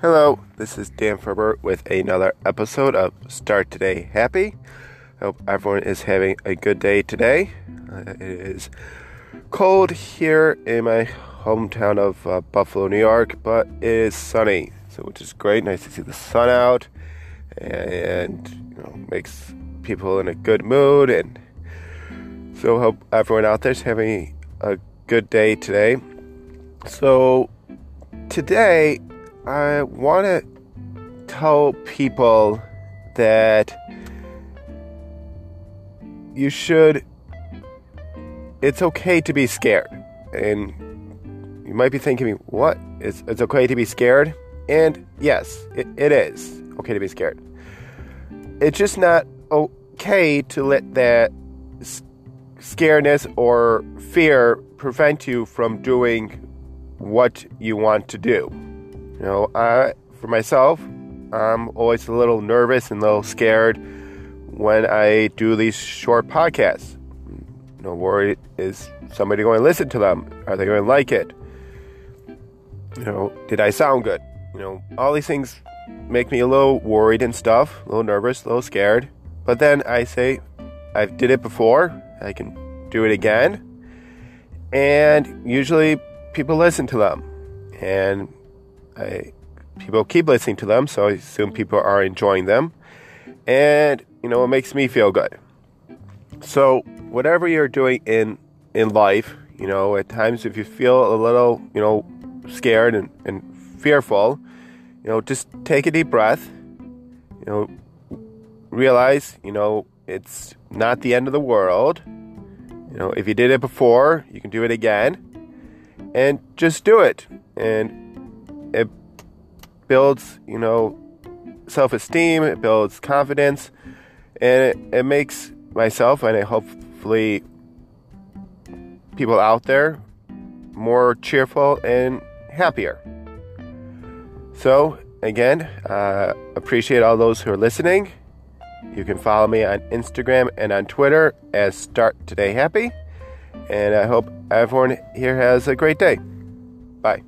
Hello, this is Dan Ferber with another episode of Start Today Happy. Hope everyone is having a good day today. Uh, it is cold here in my hometown of uh, Buffalo, New York, but it is sunny, so which is great. Nice to see the sun out, and you know makes people in a good mood. And so hope everyone out there is having a good day today. So today I want to tell people that you should, it's okay to be scared. And you might be thinking, what? It's, it's okay to be scared? And yes, it, it is okay to be scared. It's just not okay to let that scaredness or fear prevent you from doing what you want to do. You know, I, for myself, I'm always a little nervous and a little scared when I do these short podcasts. Know, worried is somebody going to listen to them? Are they going to like it? You know, did I sound good? You know, all these things make me a little worried and stuff, a little nervous, a little scared. But then I say, I did it before, I can do it again. And usually people listen to them. And I, people keep listening to them, so I assume people are enjoying them. And, you know, it makes me feel good. So, whatever you're doing in, in life, you know, at times if you feel a little, you know, scared and, and fearful, you know, just take a deep breath, you know, realize, you know, it's not the end of the world. You know, if you did it before, you can do it again. And just do it. And it builds, you know, self esteem, it builds confidence, and it, it makes myself and hopefully people out there more cheerful and happier. So, again, uh, appreciate all those who are listening. You can follow me on Instagram and on Twitter as Start Today Happy. And I hope everyone here has a great day. Bye.